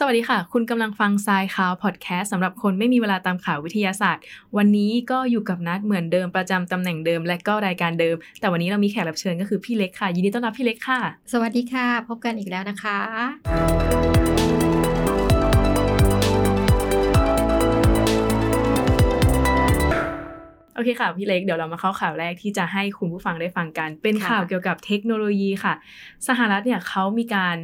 สวัสดีค่ะ คุณกำลังฟังทรายข่าวพอดแคสต์สำหรับคนไม่มีเวลาตามข่าววิทยาศาสตร์ วันนี้ก็อยู่กับนัดเหมือนเดิมประจำตำแหน่งเดิม และก็รายการเดิม แต่วันนี้เรามีแขกรับเชิญก็คือพี่เล็กค่ะ ยินดีต้อนรับพี่เล็กค่ะ สวัสดีค่ะ พบกันอีกแล้วนะคะโอเคค่ะ พี่เล็กเดี๋ยวเรามาเข้าข่าวแรกที่จะให้คุณผู้ฟังได้ฟังกัน เป็นข่าวเกี่ยวกับเทคโนโลยีค่ะ สหรัฐเนี่ยเขามีการ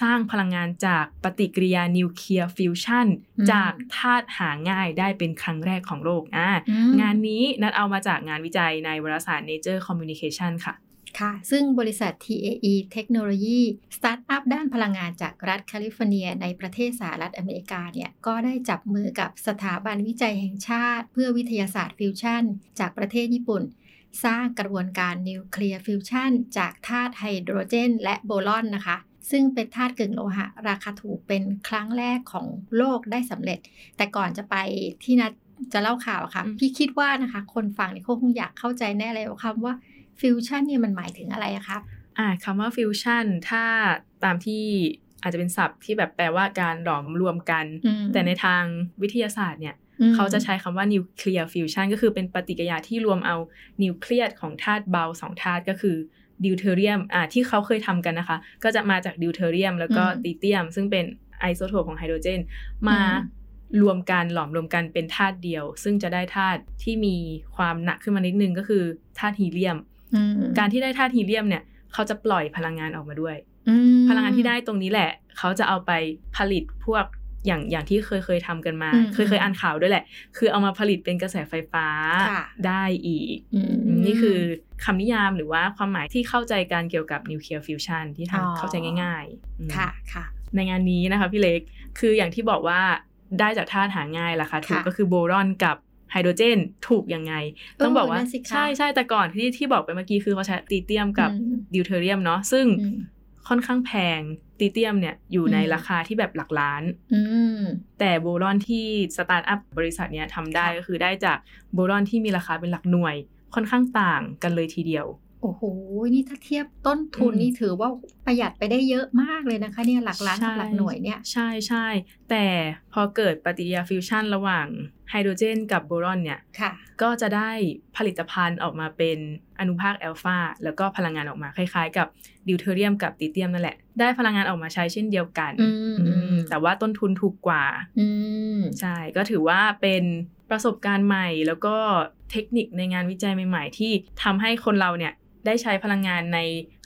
สร้างพลังงานจากปฏิกิริยานิวเคลียร์ฟิวชันจากธาตุหาง่ายได้เป็นครั้งแรกของโลกอ่างานนี้นัทเอามาจากงานวิจัยในวารสาร Nature Communication ค่ะค่ะ ซึ่งบริษัท TAE เทคโนโลยีสตาร์ทอัพด้านพลังงานจากรัฐแคลิฟอร์เนีย ในประเทศสหรัฐอเมริกาเนี่ย ก็ได้จับมือกับสถาบันวิจัยแห่งชาติ เพื่อวิทยาศาสตร์ฟิวชั่น จากประเทศญี่ปุ่น สร้างกระบวนการนิวเคลียร์ฟิวชันจากธาตุไฮโดรเจน และโบรอนนะคะ ซึ่งเป็นธาตุกึ่งโลหะ ราคาถูกเป็นครั้งแรกของโลกได้สำเร็จ แต่ก่อนจะไปที่นัทจะเล่าข่าวค่ะ พี่คิดว่านะคะ คนฟังเนี่ยคงอยากเข้าใจแน่เลยว่าคำว่าฟิวชั่นเนี่ยมันหมายถึงอะไรคะอ่าคำว่าฟิวชั่นถ้าตามที่อาจจะเป็นศัพท์ที่แบบแปลว่าการหลอมรวมกัน แต่ในทางวิทยาศาสตร์เนี่ยเขาจะใช้คำว่านิวเคลียร์ฟิวชันก็คือเป็นปฏิกิริยาที่รวมเอานิวเคลียสของธาตุเบาสองธาตุก็คือ ดิวเทเรียมอ่าที่เขาเคยทำกันนะคะ ก็จะมาจากดิวเทเรียม แล้วก็ทริเทียม ซึ่งเป็นไอโซโทปของไฮโดรเจน มารวมกันหลอมรวมกันเป็นธาตุเดียว ซึ่งจะได้ธาตุที่มีความหนักขึ้นมานิดนึงก็คือธาตุฮีเลียม การที่ได้ธาตุฮีเลียมเนี่ยเขาจะปล่อยพลังงานออกมาด้วยพลังงานที่ได้ตรงนี้แหละ เขาจะเอาไปผลิตพวกอย่างอย่างที่เคยเคยทำกันมา เคยเคยอ่านข่าวด้วยแหละ คือเอามาผลิตเป็นกระแสไฟฟ้าได้อีก นี่คือ คำนิยามหรือว่าความหมายที่เข้าใจการเกี่ยวกับนิวเคลียร์ฟิวชันที่ทำเข้าใจง่ายๆค่ะค่ะ ในงานนี้นะคะพี่เล็กคืออย่างที่บอกว่าได้จากธาตุหาง่ายล่ะค่ะถูกก็คือโบรอนกับไฮโดรเจนถูกยังไง ต้องบอกว่าใช่ใช่แต่ก่อนที่ที่บอกไปเมื่อกี้คือเขาใช้ตีเตียมกับดิวเทเรียมเนาะซึ่งค่อนข้างแพงทริเทียมเนี่ยอยู่ในราคาที่แบบหลักล้านแต่โบรอนที่สตาร์ทอัพบริษัทเนี้ยทำได้ก็คือได้จากโบรอนที่มีราคาเป็นหลักหน่วย ค่อนข้างต่างกันเลยทีเดียว โอ้โห นี่ถ้าเทียบต้นทุนนี่ถือว่าประหยัดไปได้เยอะมากเลยนะคะเนี่ยหลักล้านกับหลักหน่วยเนี่ย ใช่ใช่แต่พอเกิดปฏิกิริยาฟิวชันระหว่างไฮโดรเจนกับโบรอนเนี่ยก็จะได้ผลิตภัณฑ์ออกมาเป็นอนุภาคแอลฟาแล้วก็พลังงานออกมาคล้ายๆ กับดิวเทเรียมกับติเตียมนั่นแหละ ได้พลังงานออกมาใช้เช่นเดียวกัน แต่ว่าต้นทุนถูกกว่าใช่ ก็ถือว่าเป็นประสบการณ์ใหม่แล้วก็ เทคนิคในงานวิจัยใหม่ ๆ ที่ทำให้คนเราเนี่ยได้ใช้พลังงานใน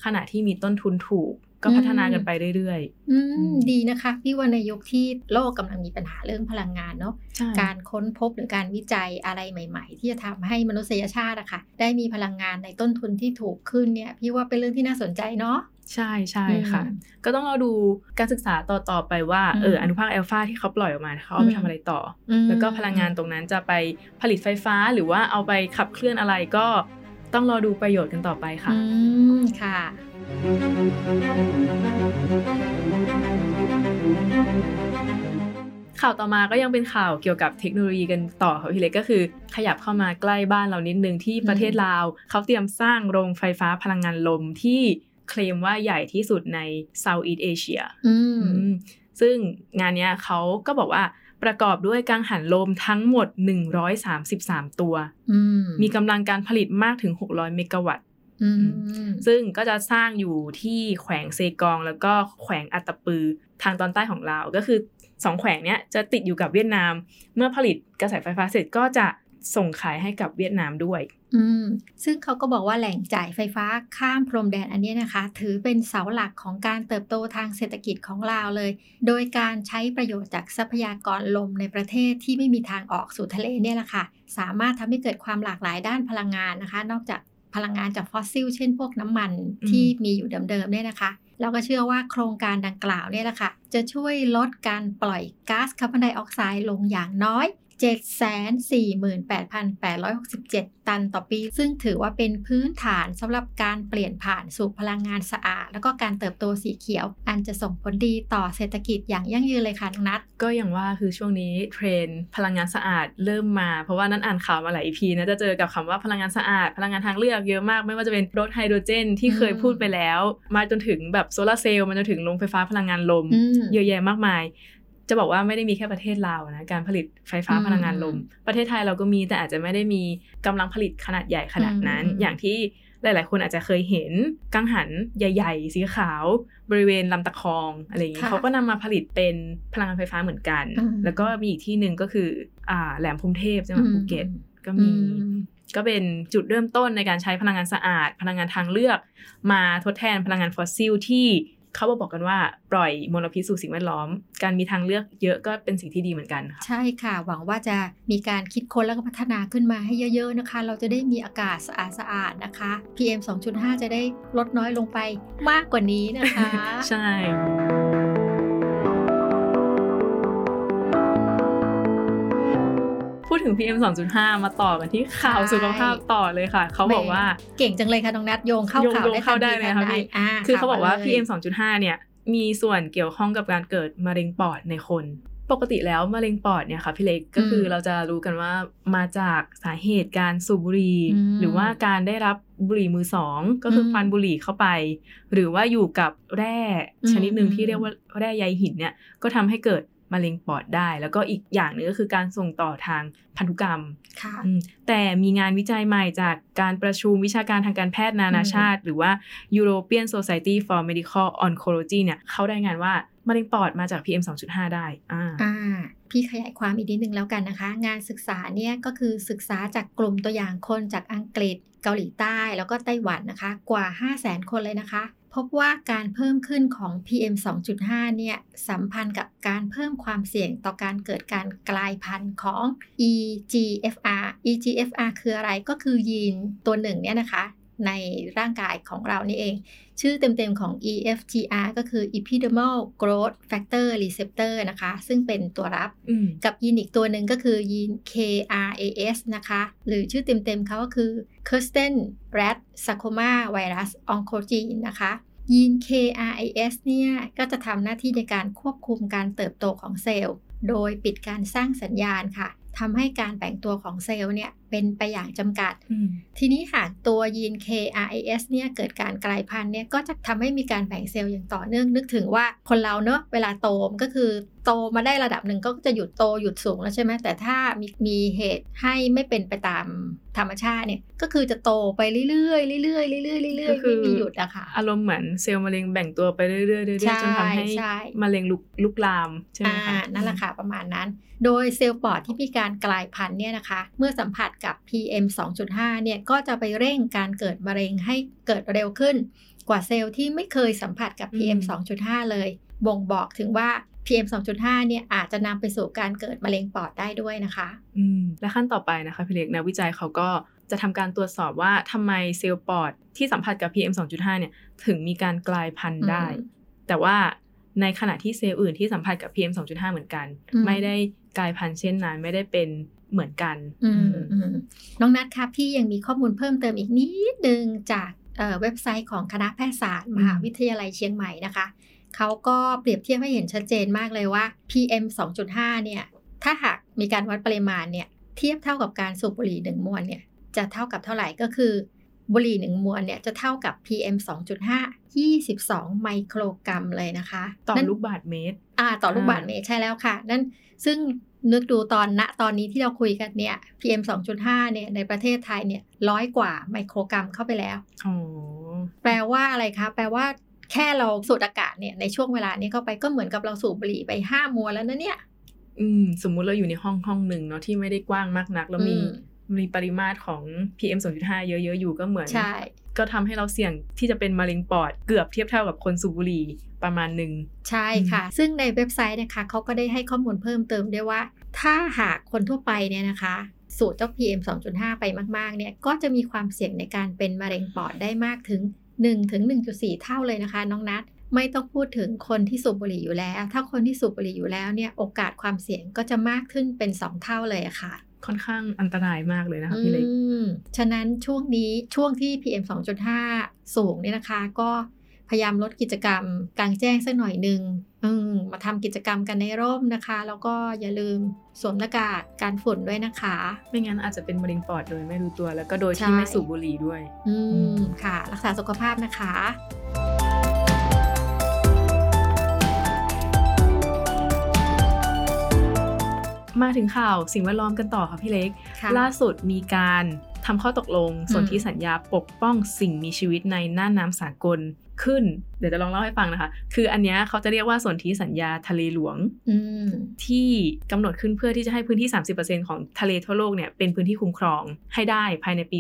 ขณะที่มีต้นทุนถูก ก็พัฒนากันไปเรื่อยๆอืมดีนะคะ พี่ว่าในยุคที่โลกกำลังมีปัญหาเรื่องพลังงานเนาะการค้นพบหรือการวิจัยอะไรใหม่ ๆ ที่จะทำให้มนุษยชาติอะคะ่ะ ได้มีพลังงานในต้นทุนที่ถูกขึ้นเนี่ย พี่ว่าเป็นเรื่องที่น่าสนใจเนาะ ใช่ใช่ค่ะ ก็ต้องเราดูการศึกษาต่อๆไปว่าเอออนุภาคอัลฟาที่เขาปล่อยออกมาเขาเอาไปทำอะไรต่อ แล้วก็พลังงานตรงนั้นจะไปผลิตไฟฟ้าหรือว่าเอาไปขับเคลื่อนอะไรก็ต้องรอดูประโยชน์กันต่อไปค่ะอืมค่ะข่าวต่อมาก็ยังเป็นข่าวเกี่ยวกับเทคโนโลยีกันต่อค่ะพี่เล็กก็คือ ขยับเข้ามาใกล้บ้านเรานิดนึงที่ประเทศลาวเขาเตรียมสร้างโรงไฟฟ้าพลังงานลมที่ เคลมว่าใหญ่ที่สุดใน Southeast Asia ซึ่งงานนี้เขาก็บอกว่าประกอบด้วยกังหันลมทั้งหมด 133 ตัว มีกำลังการผลิตมากถึง 600 เมกะวัตต์ซึ่งก็จะสร้างอยู่ที่แขวงเซกอง แล้วก็แขวงอัตตปือทางตอนใต้ของเราก็คือสองแขวงเนี้ยจะติดอยู่กับเวียดนาม เมื่อผลิตกระแสไฟฟ้าเสร็จก็จะส่งขายให้กับเวียดนามด้วย อืมซึ่งเขาก็บอกว่าแหล่งจ่ายไฟฟ้าข้ามพรมแดนอันนี้นะคะ ถือเป็นเสาหลักของการเติบโตทางเศรษฐกิจของลาวเลย โดยการใช้ประโยชน์จากทรัพยากรลมในประเทศที่ไม่มีทางออกสู่ทะเลเนี่ยแหละค่ะ สามารถทำให้เกิดความหลากหลายด้านพลังงานนะคะ นอกจากพลังงานจากฟอสซิล เช่นพวกน้ำมันที่มีอยู่เดิมๆเนี่ยนะคะเราก็เชื่อว่าโครงการดังกล่าวเนี่ยแหละค่ะ จะช่วยลดการปล่อยก๊าซคาร์บอนไดออกไซด์ลงอย่างน้อย 748,867 ตันต่อปี ซึ่งถือว่าเป็นพื้นฐานสำหรับการเปลี่ยนผ่านสู่พลังงานสะอาด แล้วก็การเติบโตสีเขียว อันจะส่งผลดีต่อเศรษฐกิจอย่างยั่งยืนเลยค่ะนัทก็อย่างว่าคือช่วงนี้เทรนด์พลังงานสะอาดเริ่มมา เพราะว่านัทอ่านข่าวมาหลายพีนะจะเจอกับคำว่าพลังงานสะอาด พลังงานทางเลือกเยอะมาก ไม่ว่าจะเป็นรถไฮโดรเจนที่เคยพูดไปแล้ว มาจนถึงแบบโซลาเซลล์มาจนถึงโรงไฟฟ้าพลังงานลม เยอะแยะมากมาย จะบอกว่าไม่ได้มีแค่ประเทศลาวนะการผลิตไฟฟ้าพลังงานลม ประเทศไทยเราก็มีแต่อาจจะไม่ได้มีกำลังผลิตขนาดใหญ่ขนาดนั้น อย่างที่หลาย ๆ คนอาจจะเคยเห็นกังหันใหญ่ ๆ สีขาว บริเวณลำตะคองอะไรอย่างนี้เขาก็นำมาผลิตเป็นพลังงานไฟฟ้าเหมือนกัน แล้วก็มีอีกที่หนึ่งก็คืออ่าแหลมพรมเทพจังหวัดภูเก็ตก็มีก็เป็นจุดเริ่มต้นในการใช้พลังงานสะอาด พลังงานทางเลือก มาทดแทนพลังงานฟอสซิลที่ เขาบอกกันว่าปล่อยมลพิษสู่สิ่งแวดล้อม การมีทางเลือกเยอะก็เป็นสิ่งที่ดีเหมือนกันใช่ค่ะ หวังว่าจะมีการคิดค้นแล้วก็พัฒนาขึ้นมาให้เยอะๆนะคะ เราจะได้มีอากาศสะอาดสะอาดนะคะ PM 2.5 จะได้ลดน้อยลงไปมากกว่านี้นะคะ ใช่ ดถึง PM 2.5 มาต่อกันที่ข่าวสุขภาพต่อเลยค่ะ เขาบอกว่าเก่งจังเลยค่ะน้องนัดโยงเข้าข่าวได้เข้าได้เลยค่ะพี่คือเขาบอกว่า PM 2.5 เนี่ย มีส่วนเกี่ยวข้องกับการเกิดมะเร็งปอดในคน ปกติแล้วมะเร็งปอดเนี่ยค่ะพี่เล็กก็คือเราจะรู้กันว่ามาจากสาเหตุการสูบบุหรี่หรือว่าการได้รับบุหรี่มือสองก็คือควันบุหรี่เข้าไป หรือว่าอยู่กับแร่ชนิดหนึ่งที่เรียกว่าแร่ใยหินเนี่ยก็ทำให้เกิด มะเร็งปอดได้ แล้วก็อีกอย่างนึงก็คือการส่งต่อทางพันธุกรรมแต่มีงานวิจัยใหม่จากการประชุมวิชาการทางการแพทย์นานาชาติ หรือว่า European Society for Medical Oncology เนี่ยเขาได้งานว่ามะเร็งปอดมาจาก PM 2.5 ได้อ่าอ่าพี่ขยายความอีกนิดนึงแล้วกันนะคะ งานศึกษาเนี่ยก็คือศึกษาจากกลุ่มตัวอย่างคนจากอังกฤษ เกาหลีใต้แล้วก็ไต้หวันนะคะ กว่า 5 0 0 0 0 0 คนเลยนะคะ พบว่าการเพิ่มขึ้นของ PM 2.5 เนี่ยสัมพันธ์กับการเพิ่มความเสี่ยงต่อการเกิดการกลายพันธุ์ของ EGFR EGFR คืออะไรก็คือยีนตัวหนึ่งเนี่ยนะคะ ในร่างกายของเรานี่เอง ชื่อเต็มๆของ EFGR ก็คือ Epidermal Growth Factor Receptor นะคะ ซึ่งเป็นตัวรับกับยีนอีกตัวหนึ่งก็คือยีน KRAS นะคะ หรือชื่อเต็มๆเขาก็คือ Kirsten Rat Sarcoma Virus Oncogene นะคะยีน KRAS เนี่ยก็จะทำหน้าที่ในการควบคุมการเติบโตของเซลล์ โดยปิดการสร้างสัญญาณค่ะทำให้การแบ่งตัวของเซลล์เนี่ย เป็นไปอย่างจำกัด ทีนี้หากตัวยีน KRAS เนี่ยเกิดการกลายพันธุ์เนี่ยก็จะทำให้มีการแบ่งเซลล์อย่างต่อเนื่อง นึกถึงว่าคนเราเนอะเวลาโตมก็คือโตมาได้ระดับหนึ่งก็จะหยุดโตหยุดสูงแล้วใช่ไหมแต่ถ้ามีมีเหตุให้ไม่เป็นไปตามธรรมชาติเนี่ยก็คือจะโตไปเรื่อยๆเรื่อยๆเรื่อยๆเรื่อยๆไม่มีหยุดอะค่ะอารมณ์เหมือนเซลล์มะเร็งแบ่งตัวไปเรื่อยๆเรื่อยๆจนทำให้มะเร็งลุกลุกลามใช่ไหมคะนั่นแหละค่ะประมาณนั้น โดยเซลล์ปอดที่มีการกลายพันธุ์เนี่ยนะคะ เมื่อสัมผัสกับ PM 2.5 เนี่ยก็จะไปเร่งการเกิดมะเร็งให้เกิดเร็วขึ้น กว่าเซลล์ที่ไม่เคยสัมผัสกับ PM 2.5 เลย บ่งบอกถึงว่า PM 2.5 เนี่ยอาจจะนำไปสู่การเกิดมะเร็งปอดได้ด้วยนะคะ อืม และขั้นต่อไปนะคะพี่เล็กนักวิจัยเขาก็จะทำการตรวจสอบว่าทำไมเซลล์ปอดที่สัมผัสกับ PM 2.5 เนี่ยถึงมีการกลายพันธุ์ได้ แต่ว่าในขณะที่เซลล์อื่นที่สัมผัสกับ PM 2.5 เหมือนกัน ไม่ได้กลายพันธุ์เช่นนั้น ไม่ได้เป็น เหมือนกันน้องนัทคะพี่ยังมีข้อมูลเพิ่มเติมอีกนิดนึงจากเว็บไซต์ของคณะแพทยศาสตร์มหาวิทยาลัยเชียงใหม่นะคะเขาก็เปรียบเทียบให้เห็นชัดเจนมากเลยว่า PM 2.5 เนี่ย ถ้าหากมีการวัดปริมาณเนี่ย เทียบเท่ากับการสูบบุหรี่หนึ่งมวนเนี่ย จะเท่ากับเท่าไหร่ก็คือ บุหรี่หนึ่งมวนเนี่ยจะเท่ากับ PM 2.5 22 ไมโครกรัมเลยนะคะ ต่อลูกบาทเมตร อ่า ต่อลูกบาทเมตรใช่แล้วค่ะ นั่นซึ่ง นึกดูตอนณตอนนี้ที่เราคุยกันเนี่ย PM 2.5เนี่ยในประเทศไทยเนี่ยร้อยกว่าไมโครกรัมเข้าไปแล้วแปลว่าอะไรคะ แปลว่าแค่เราสูดอากาศเนี่ยในช่วงเวลานี้เข้าไปก็เหมือนกับเราสูบบุหรี่ไปห้ามวนแล้วนะเนี่ย อืม สมมุติเราอยู่ในห้องห้องหนึ่งเนาะที่ไม่ได้กว้างมากนัก แล้วมีมีปริมาตรของ PM 2.5 เยอะๆอยู่ก็เหมือนใช่ก็ทำให้เราเสี่ยงที่จะเป็นมะเร็งปอดเกือบเทียบเท่ากับคนสูบบุหรี่ ประมาณหนึ่งใช่ค่ะ ซึ่งในเว็บไซต์นะคะเขาก็ได้ให้ข้อมูลเพิ่มเติมด้วยว่า ถ้าหากคนทั่วไปเนี่ยนะคะสูดเจ้า PM 2.5 ไปมาก ๆ เนี่ย ก็จะมีความเสี่ยงในการเป็นมะเร็งปอดได้มากถึง 1 ถึง 1.4 เท่าเลยนะคะ น้องนัดไม่ต้องพูดถึงคนที่สูบบุหรี่อยู่แล้ว ถ้าคนที่สูบบุหรี่อยู่แล้วเนี่ยโอกาสความเสี่ยงก็จะมากขึ้นเป็น 2 เท่าเลยค่ะ ค่อนข้างอันตรายมากเลยนะคะพี่เล็กฉะนั้นช่วงนี้ช่วงที่ PM 2.5 สูงเนี่ยนะคะ ก็ พยายามลดกิจกรรมกลางแจ้งสักหน่อยหนึ่งมาทำกิจกรรมกันในร่มนะคะ แล้วก็อย่าลืมสวมหน้ากากการฝุ่นด้วยนะคะ ไม่งั้นอาจจะเป็นมะเร็งปอดโดยไม่รู้ตัว แล้วก็โดยที่ไม่สูบบุหรี่ด้วย อืมค่ะ รักษาสุขภาพนะคะมาถึงข่าวสิ่งแวดล้อมกันต่อค่ะพี่เล็ก ล่าสุดมีการ ทำข้อตกลงสนธิสัญญาปกป้องสิ่งมีชีวิตในน่านน้าสากลขึ้น เดี๋ยวจะลองเล่าให้ฟังนะคะ คืออันนี้เขาจะเรียกว่าสนธิสัญญาทะเลหลวงที่กำหนดขึ้นเพื่อที่จะให้พื้นที่ 30%ของทะเลทั่วโลกเนี่ยเป็นพื้นที่คุ้มครองให้ได้ภายในปี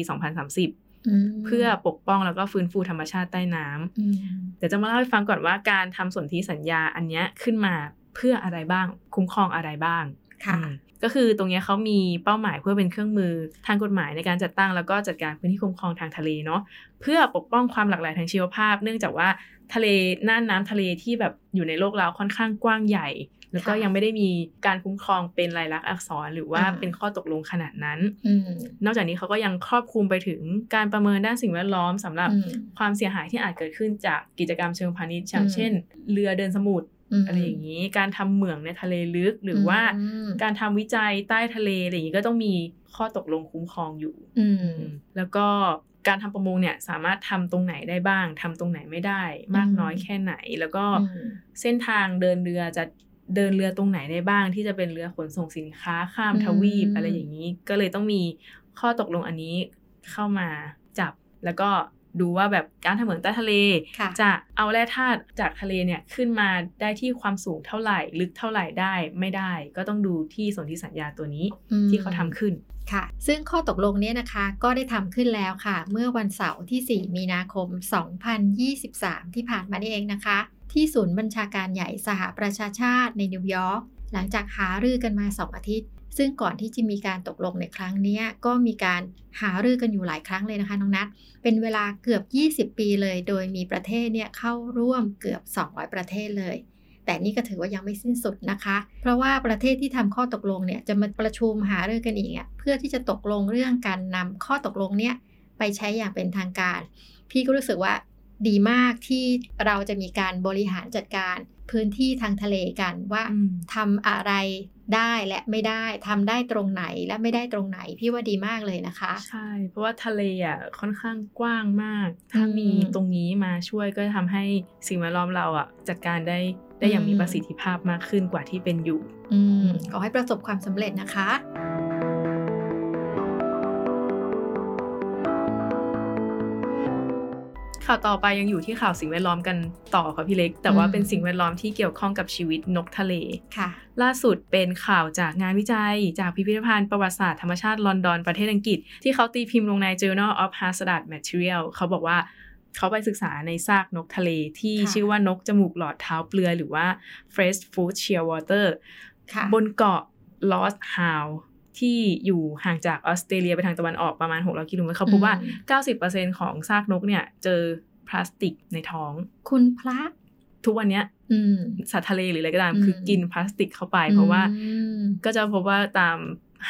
2030เพื่อปกป้องแล้วก็ฟื้นฟูธรรมชาติใต้น้ำเดี๋ยวจะมาเล่าให้ฟังก่อนว่าการทำสนธิสัญญาอันนี้ขึ้นมาเพื่ออะไรบ้าง คุ้มครองอะไรบ้างค่ะ ก็คือตรงนี้เขามีเป้าหมายเพื่อเป็นเครื่องมือทางกฎหมายในการจัดตั้งแล้วก็จัดการพื้นที่คุ้มครองทางทะเลเนาะเพื่อปกป้องความหลากหลายทางชีวภาพ เนื่องจากว่าทะเลน่านน้าทะเลที่แบบอยู่ในโลกเราค่อนข้างกว้างใหญ่ แล้วก็ยังไม่ได้มีการคุ้มครองเป็นลายลักษณ์อักษรหรือว่าเป็นข้อตกลงขนาดนั้นนอกจากนี้เขาก็ยังครอบคลุมไปถึงการประเมินด้านสิ่งแวดล้อมสำหรับความเสียหายที่อาจเกิดขึ้นจากกิจกรรมเชิงพาณิชย์อย่างเช่น เรือเดินสมุทร อะไรอย่างนี้ การทำเหมืองในทะเลลึกหรือว่าการทำวิจัยใต้ทะเลอะไรอย่างนี้ก็ต้องมีข้อตกลงคุ้มครองอยู่แล้วก็การทำประมงเนี่ยสามารถทำตรงไหนได้บ้างทำตรงไหนไม่ได้ มากน้อยแค่ไหน แล้วก็เส้นทางเดินเรือจะเดินเรือตรงไหนได้บ้าง ที่จะเป็นเรือขนส่งสินค้าข้ามทวีปอะไรอย่างนี้ ก็เลยต้องมีข้อตกลงอันนี้เข้ามาจับแล้วก็ ดูว่าแบบการทำเหมืองใต้ทะเล จะเอาแร่ธาตุจากทะเลเนี่ยขึ้นมาได้ที่ความสูงเท่าไหร่ลึกเท่าไหร่ได้ไม่ได้ ก็ต้องดูที่สนธิสัญญาตัวนี้ที่เขาทำขึ้นค่ะ ซึ่งข้อตกลงนี้นะคะก็ได้ทำขึ้นแล้วค่ะ เมื่อวันเสาร์ที่ 4 มีนาคม 2023 ที่ผ่านมานี่เองนะคะ ที่ศูนย์บัญชาการใหญ่สหประชาชาติในนิวยอร์กหลังจากหารือกันมา 2 อาทิตย์ ซึ่งก่อนที่จะมีการตกลงในครั้งนี้ก็มีการหารือกันอยู่หลายครั้งเลยนะคะน้องนัทเป็นเวลาเกือบ 20 ปีเลย โดยมีประเทศเนี่ยเข้าร่วมเกือบ 200 ประเทศเลย แต่นี่ก็ถือว่ายังไม่สิ้นสุดนะคะ เพราะว่าประเทศที่ทำข้อตกลงเนี่ยจะมาประชุมหารือกันอีกเพื่อที่จะตกลงเรื่องการนำข้อตกลงเนี่ยไปใช้อย่างเป็นทางการ พี่ก็รู้สึกว่า ดีมากที่เราจะมีการบริหารจัดการพื้นที่ทางทะเลกันว่าทำอะไรได้และไม่ได้ทำได้ตรงไหนและไม่ได้ตรงไหน พี่ว่าดีมากเลยนะคะ ใช่ เพราะว่าทะเลอะค่อนข้างกว้างมาก ถ้ามีตรงนี้มาช่วยก็จะทำให้สิ่งแวดล้อมเราอะจัดการได้ได้อย่างมีประสิทธิภาพมากขึ้นกว่าที่เป็นอยู่อืมขอให้ประสบความสำเร็จนะคะ ข่าวต่อไปยังอยู่ที่ข่าวสิ่งแวดล้อมกันต่อค่ะพี่เล็ก แต่ว่าเป็นสิ่งแวดล้อมที่เกี่ยวข้องกับชีวิตนกทะเลค่ะ ล่าสุดเป็นข่าวจากงานวิจัย จากพิพิธภัณฑ์ประวัติศาสตร์ธรรมชาติลอนดอนประเทศอังกฤษ ที่เขาตีพิมพ์ลงใน Journal of Hazardous Material เขาบอกว่าเขาไปศึกษาในซากนกทะเลที่ชื่อว่านกจมูกหลอดเท้าเปลือยหรือว่า Fresh Food Shearwater บนเกาะ Lost Howe ที่อยู่ห่างจากออสเตรเลียไปทางตะวันออกประมาณ 600 กิโลเมตรเขาพบว่า 90%ของซากนกเนี่ยเจอพลาสติกในท้อง คุณพระทุกวันนี้สัตว์ทะเลหรืออะไรก็ตามคือกินพลาสติกเข้าไป เพราะว่าก็จะพบว่าตาม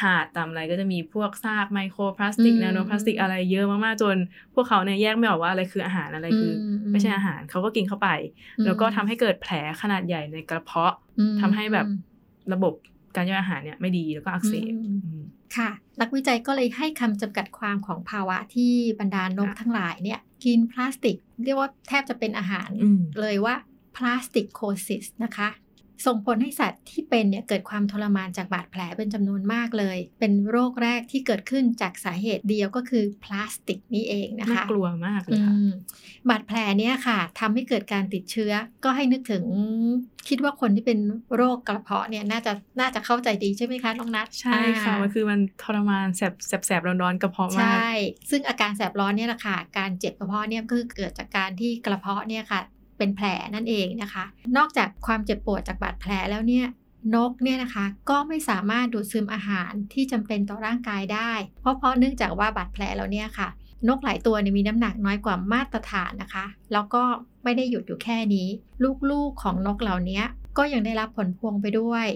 หาดตามอะไรก็จะมีพวกซากไมโครพลาสติกนาโนพลาสติกอะไรเยอะมากๆจน พวกเขาเนี่ยแยกไม่ออกว่าอะไรคืออาหารอะไรคือ ไม่ใช่อาหารเขาก็กินเข้าไป แล้วก็ทำให้เกิดแผลขนาดใหญ่ในกระเพาะทำให้แบบระบบ การย่อยอาหารเนี่ยไม่ดีแล้วก็อักเสบค่ะ นักวิจัยก็เลยให้คำจำกัดความของภาวะที่บรรดานกทั้งหลายเนี่ยกินพลาสติก เรียกว่าแทบจะเป็นอาหารเลยว่าพลาสติกโคซิสนะคะ ส่งผลให้สัตว์ที่เป็นเนี่ยเกิดความทรมานจากบาดแผลเป็นจำนวนมากเลย เป็นโรคแรกที่เกิดขึ้นจากสาเหตุเดียวก็คือพลาสติกนี่เองนะคะน่ากลัวมากเลยค่ะบาดแผลเนี่ยค่ะทำให้เกิดการติดเชื้อ ก็ให้นึกถึงคิดว่าคนที่เป็นโรคกระเพาะเนี่ยน่าจะน่าจะเข้าใจดีใช่ไหมคะน้องนัทใช่ค่ะมันคือมันทรมานแสบแสบแสบร้อนๆกระเพาะมากใช่ซึ่งอาการแสบร้อนเนี่ยแหละค่ะการเจ็บกระเพาะเนี่ยก็คือเกิดจากการที่กระเพาะเนี่ยค่ะ เป็นแผลนั่นเองนะคะ นอกจากความเจ็บปวดจากบาดแผลแล้วเนี่ยนกเนี่ยนะคะก็ไม่สามารถดูดซึมอาหารที่จำเป็นต่อร่างกายได้ เพราะเพราะเนื่องจากว่าบาดแผลเราเนี่ยค่ะ นกหลายตัวเนี่ยมีน้ำหนักน้อยกว่ามาตรฐานนะคะ แล้วก็ไม่ได้หยุดอยู่แค่นี้ ลูกๆของนกเหล่านี้ก็ยังได้รับผลพวงไปด้วย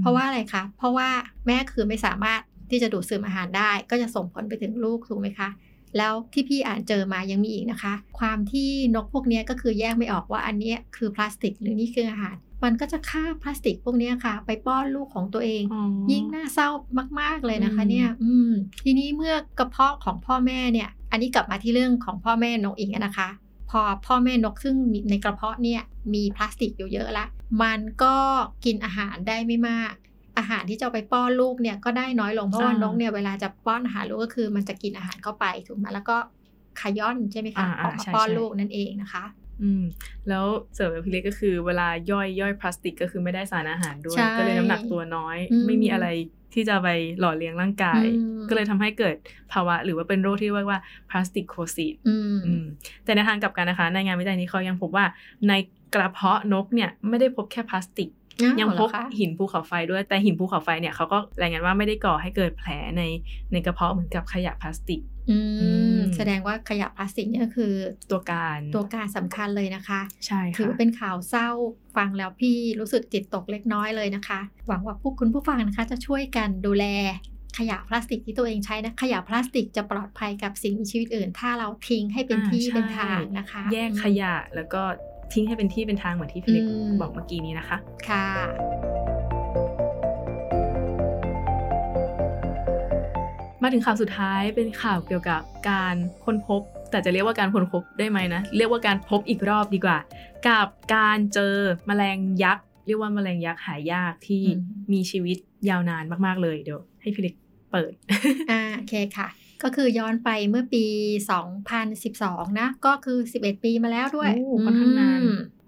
เพราะว่าอะไรคะเพราะว่าแม่คือไม่สามารถที่จะดูดซึมอาหารได้ ก็จะส่งผลไปถึงลูกถูกไหมคะ แล้วที่พี่อ่านเจอมายังมีอีกนะคะ ความที่นกพวกนี้ก็คือแยกไม่ออกว่าอันนี้คือพลาสติกหรือนี่คืออาหาร มันก็จะฆ่าพลาสติกพวกนี้ค่ะ ไปป้อนลูกของตัวเอง ยิ่งน่าเศร้ามาก ๆเลยนะคะเนี่ยอืมทีนี้เมื่อกระเพาะของพ่อแม่เนี่ย อันนี้กลับมาที่เรื่องของพ่อแม่นกอีกนะคะ พอพ่อแม่นกซึ่งในกระเพาะเนี่ยมีพลาสติกอยู่เยอะละ มันก็กินอาหารได้ไม่มาก อาหารที่จะไปป้อนลูกเนี่ยก็ได้น้อยลงเพราะว่านกเนี่ยเวลาจะป้อนอาหารลูกก็คือมันจะกินอาหารเข้าไปถูกไหมแล้วก็ขย้อนใช่ไหมคะออกมาป้อนลูกนั่นเองนะคะอืมแล้วเสริมพี่เล็กก็คือเวลาย่อยย่อยพลาสติกก็คือไม่ได้สารอาหารด้วย ก็เลยน้ำหนักตัวน้อย ไม่มีอะไรที่จะไปหล่อเลี้ยงร่างกาย ก็เลยทำให้เกิดภาวะ หรือว่าเป็นโรคที่เรียกว่าพลาสติกโคซิตแต่ในทางกลับกันนะคะ ในงานวิจัยนี้เขายังพบว่าในกระเพาะนกเนี่ยไม่ได้พบแค่พลาสติก ยังพบหินภูเขาไฟด้วยแต่หินภูเขาไฟเนี่ยเขาก็รายงานว่าไม่ได้ก่อให้เกิดแผลในในกระเพาะเหมือนกับขยะพลาสติกอืมแสดงว่าขยะพลาสติกเนี่ยคือตัวการตัวการสำคัญเลยนะคะใช่ค่ะถือเป็นข่าวเศร้าฟังแล้วพี่รู้สึกจิตตกเล็กน้อยเลยนะคะ หวังว่าพวกคุณผู้ฟังนะคะ จะช่วยกันดูแลขยะพลาสติกที่ตัวเองใช้นะ ขยะพลาสติกจะปลอดภัยกับสิ่งมีชีวิตอื่น ถ้าเราทิ้งให้เป็นที่เป็นทางนะคะ แยกขยะแล้วก็ ทิ้งให้เป็นที่เป็นทางเหมือนที่พี่เล็กบอกเมื่อกี้นี้นะคะ ค่ะมาถึงข่าวสุดท้ายเป็นข่าวเกี่ยวกับการค้นพบ แต่จะเรียกว่าการค้นพบได้ไหมนะ เรียกว่าการพบอีกรอบดีกว่า กับการเจอแมลงยักษ์เรียกว่าแมลงยักษ์หายากที่มีชีวิตยาวนานมาก ๆ เลยเดี๋ยวให้พี่เล็กเปิดอ่าโอเคค่ะ ก็คือย้อนไปเมื่อปี 2012 นะ ก็คือ 11 ปีมาแล้วด้วยค่อนข้างนาน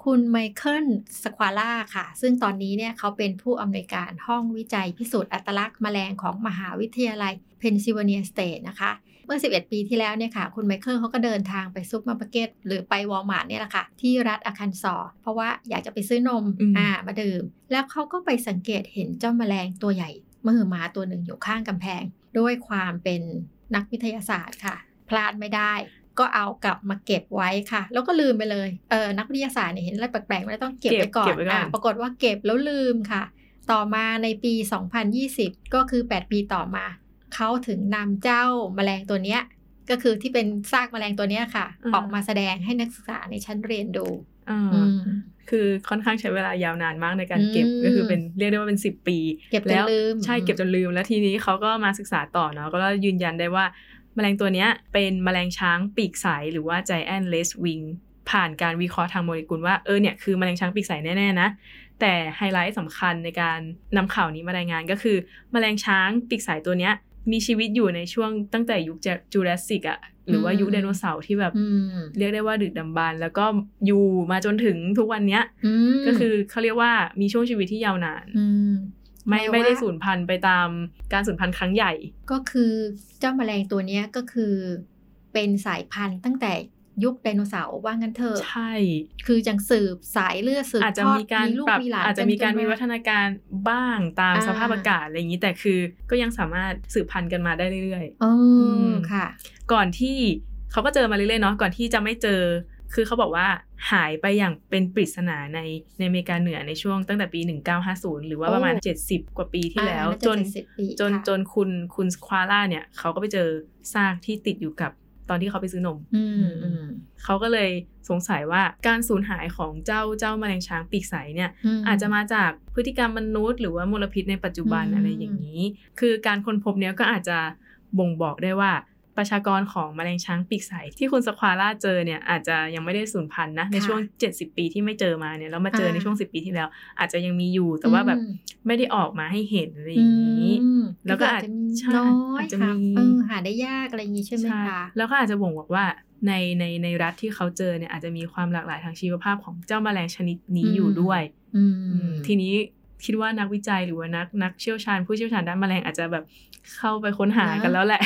คุณไมเคิลสควาล่าค่ะ ซึ่งตอนนี้เนี่ยเขาเป็นผู้อำนวยการห้องวิจัยพิสูจน์อัตลักษณ์แมลงของมหาวิทยาลัยเพนซิลเวเนียสเตทนะคะ เมื่อ 11 ปีที่แล้วเนี่ยค่ะ คุณไมเคิลเขาก็เดินทางไปซุปเปอร์มาร์เก็ตหรือไปวอลมาร์ทเนี่ยแหละค่ะ ที่รัฐอาคันซอ เพราะว่าอยากจะไปซื้อนมอ่ามาดื่ม แล้วเขาก็ไปสังเกตเห็นเจ้าแมลงตัวใหญ่มือมาตัวหนึ่งอยู่ข้างกำแพง ด้วยความเป็น นักวิทยาศาสตร์ค่ะ พลาดไม่ได้ ก็เอากลับมาเก็บไว้ค่ะ แล้วก็ลืมไปเลยเออนักวิทยาศาสตร์เนี่ยเห็นอะไรแปลกๆไม่ต้องเก็บไว้ก่อนอะปรากฏว่าเก็บแล้วลืมค่ะ ต่อมาในปี 2020 ก็คือ 8 ปีต่อมา เขาถึงนำเจ้าแมลงตัวเนี้ยก็คือที่เป็นซากแมลงตัวเนี้ยค่ะ ออกมาแสดงให้นักศึกษาในชั้นเรียนดู คือค่อนข้างใช้เวลายาวนานมากในการเก็บก็คือเป็นเรียกได้ว่าเป็นสิบปี เก็บแล้วใช่เก็บจนลืม แล้วทีนี้เขาก็มาศึกษาต่อเนาะก็ยืนยันได้ว่าแมลงตัวนี้เป็นแมลงช้างปีกใสหรือว่า giant lace wing ผ่านการวิเคราะห์ทางโมเลกุลว่าเออเนี่ยคือแมลงช้างปีกใสแน่ๆนะแต่ไฮไลท์สำคัญในการนำข่าวนี้มารายงานก็คือ แมลงช้างปีกใสตัวเนี้ยมีชีวิตอยู่ในช่วงตั้งแต่ยุคจูราสสิกอะ หรือว่ายุคไดโนเสาร์ที่แบบเรียกได้ว่าดึกดำบรรแล้วก็อยู่มาจนถึงทุกวันเนี้ยก็คือเขาเรียกว่ามีช่วงชีวิตที่ยาวนานไม่ไม่ได้สูญพันธุ์ไปตามการสูญพันธุ์ครั้งใหญ่ ก็คือเจ้าแมลงตัวเนี้ยก็คือเป็นสายพันธุ์ตั้งแต่ ยุคไดโนเสาร์ว่างั้นเถอะใช่ คือจังสืบสายเลือดสืบอาจจะมีการปรับอาจจะมีการมีวัฒนาการบ้างตามสภาพอากาศอะไรอย่างนี้ แต่คือก็ยังสามารถสืบพันธุ์กันมาได้เรื่อยๆอ๋อค่ะ ก่อนที่เขาก็เจอมาเรื่อยๆเนาะก่อนที่จะไม่เจอ คือเขาบอกว่าหายไปอย่างเป็นปริศนาในในอเมริกาเหนือในช่วงตั้งแต่ปี 1950 หรือว่าประมาณ 70 กว่าปีที่แล้ว จนจนจนคุณคุณควาล่าเนี่ยเขาก็ไปเจอซากที่ติดอยู่กับ ตอนที่เขาไปซื้อนมเขาก็เลยสงสัยว่าการสูญหายของเจ้าเจ้าแมลงช้างปีกใสเนี่ย อาจจะมาจากพฤติกรรมมนุษย์ หรือว่ามลพิษในปัจจุบันอะไรอย่างนี้ คือการค้นพบเนี้ยก็อาจจะบ่งบอกได้ว่า ประชากรของแมลงช้างปีกใสที่คุณสควาร่าเจอเนี่ยอาจจะยังไม่ได้สูญพันธุ์นะในช่วง 70 ปีที่ไม่เจอมาเนี่ยแล้วมาเจอในช่วง 10 ปีที่แล้ว อาจจะยังมีอยู่แต่ว่าแบบไม่ได้ออกมาให้เห็นอะไรอย่างนี้ แล้วก็อาจจะน้อยอาจจะมีหาได้ยากอะไรอย่างนี้ใช่ไหมคะแล้วก็อาจจะบ่งบอกว่าในในในรัฐที่เขาเจอเนี่ยอาจจะมีความหลากหลายทางชีวภาพของเจ้าแมลงชนิดนี้อยู่ด้วยทีนี้ คิดว่านักวิจัยหรือว่านักนักเชี่ยวชาญ ผู้เชี่ยวชาญด้านแมลงอาจจะแบบเข้าไปค้นหากันแล้วแหละ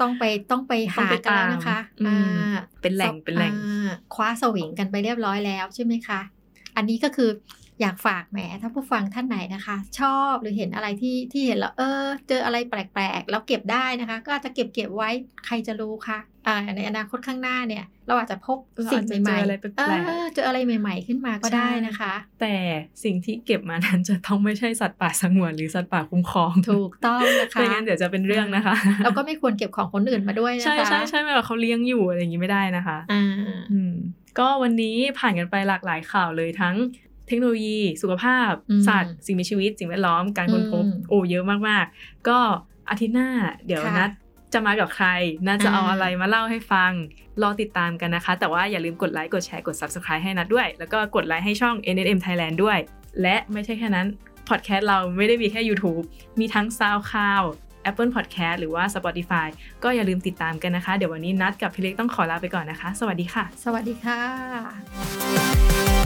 ต้องไปต้องไปหากันแล้วนะคะอ่าเป็นแหล่งเป็นแหล่งคว้าสวิงกันไปเรียบร้อยแล้วใช่ไหมคะ อันนี้ก็คือ อยากฝากแหมถ้าผู้ฟังท่านไหนนะคะ ชอบหรือเห็นอะไรที่ที่เห็นแล้วเออ เจออะไรแปลกๆแล้วเก็บได้นะคะ ก็อาจจะเก็บเก็บไว้ใครจะรู้คะอ่าในอนาคตข้างหน้าเนี่ย เราอาจจะพบสิ่งใหม่ๆเออเจออะไรใหม่ ๆ ขึ้นมาก็ได้นะคะ แต่สิ่งที่เก็บมานั้นจะต้องไม่ใช่สัตว์ป่าสงวนหรือสัตว์ป่าคุ้มครองถูกต้องนะคะไม่งั้นเดี๋ยวจะเป็นเรื่องนะคะแล้วก็ไม่ควรเก็บของคนอื่นมาด้วยนะคะใช่ใช่ใช่ไม่แบบเขาเลี้ยงอยู่อะไรอย่างนี้ไม่ได้นะคะอ่าก็วันนี้ผ่านกันไปหลากหลายข่าวเลยทั้ง เทคโนโลยี สุขภาพสัตว์สิ่งมีชีวิต สิ่งแวดล้อมการค้นพบโอ้เยอะมากๆ ก็อาทิตย์หน้า เดี๋ยวนัดจะมากับใคร น่าจะเอาอะไรมาเล่าให้ฟัง รอติดตามกันนะคะ แต่ว่าอย่าลืมกดไลค์กดแชร์กด Subscribe ให้นัดด้วย แล้วก็กดไลค์ให้ช่อง NNM Thailand ด้วย และไม่ใช่แค่นั้นพอดแคสต์เราไม่ได้มีแค่ YouTube มีทั้ง SoundCloud Apple Podcast หรือว่า Spotify ก็อย่าลืมติดตามกันนะคะ เดี๋ยววันนี้นัดกับพี่เล็กต้องขอลาไปก่อนนะคะ สวัสดีค่ะ สวัสดีค่ะ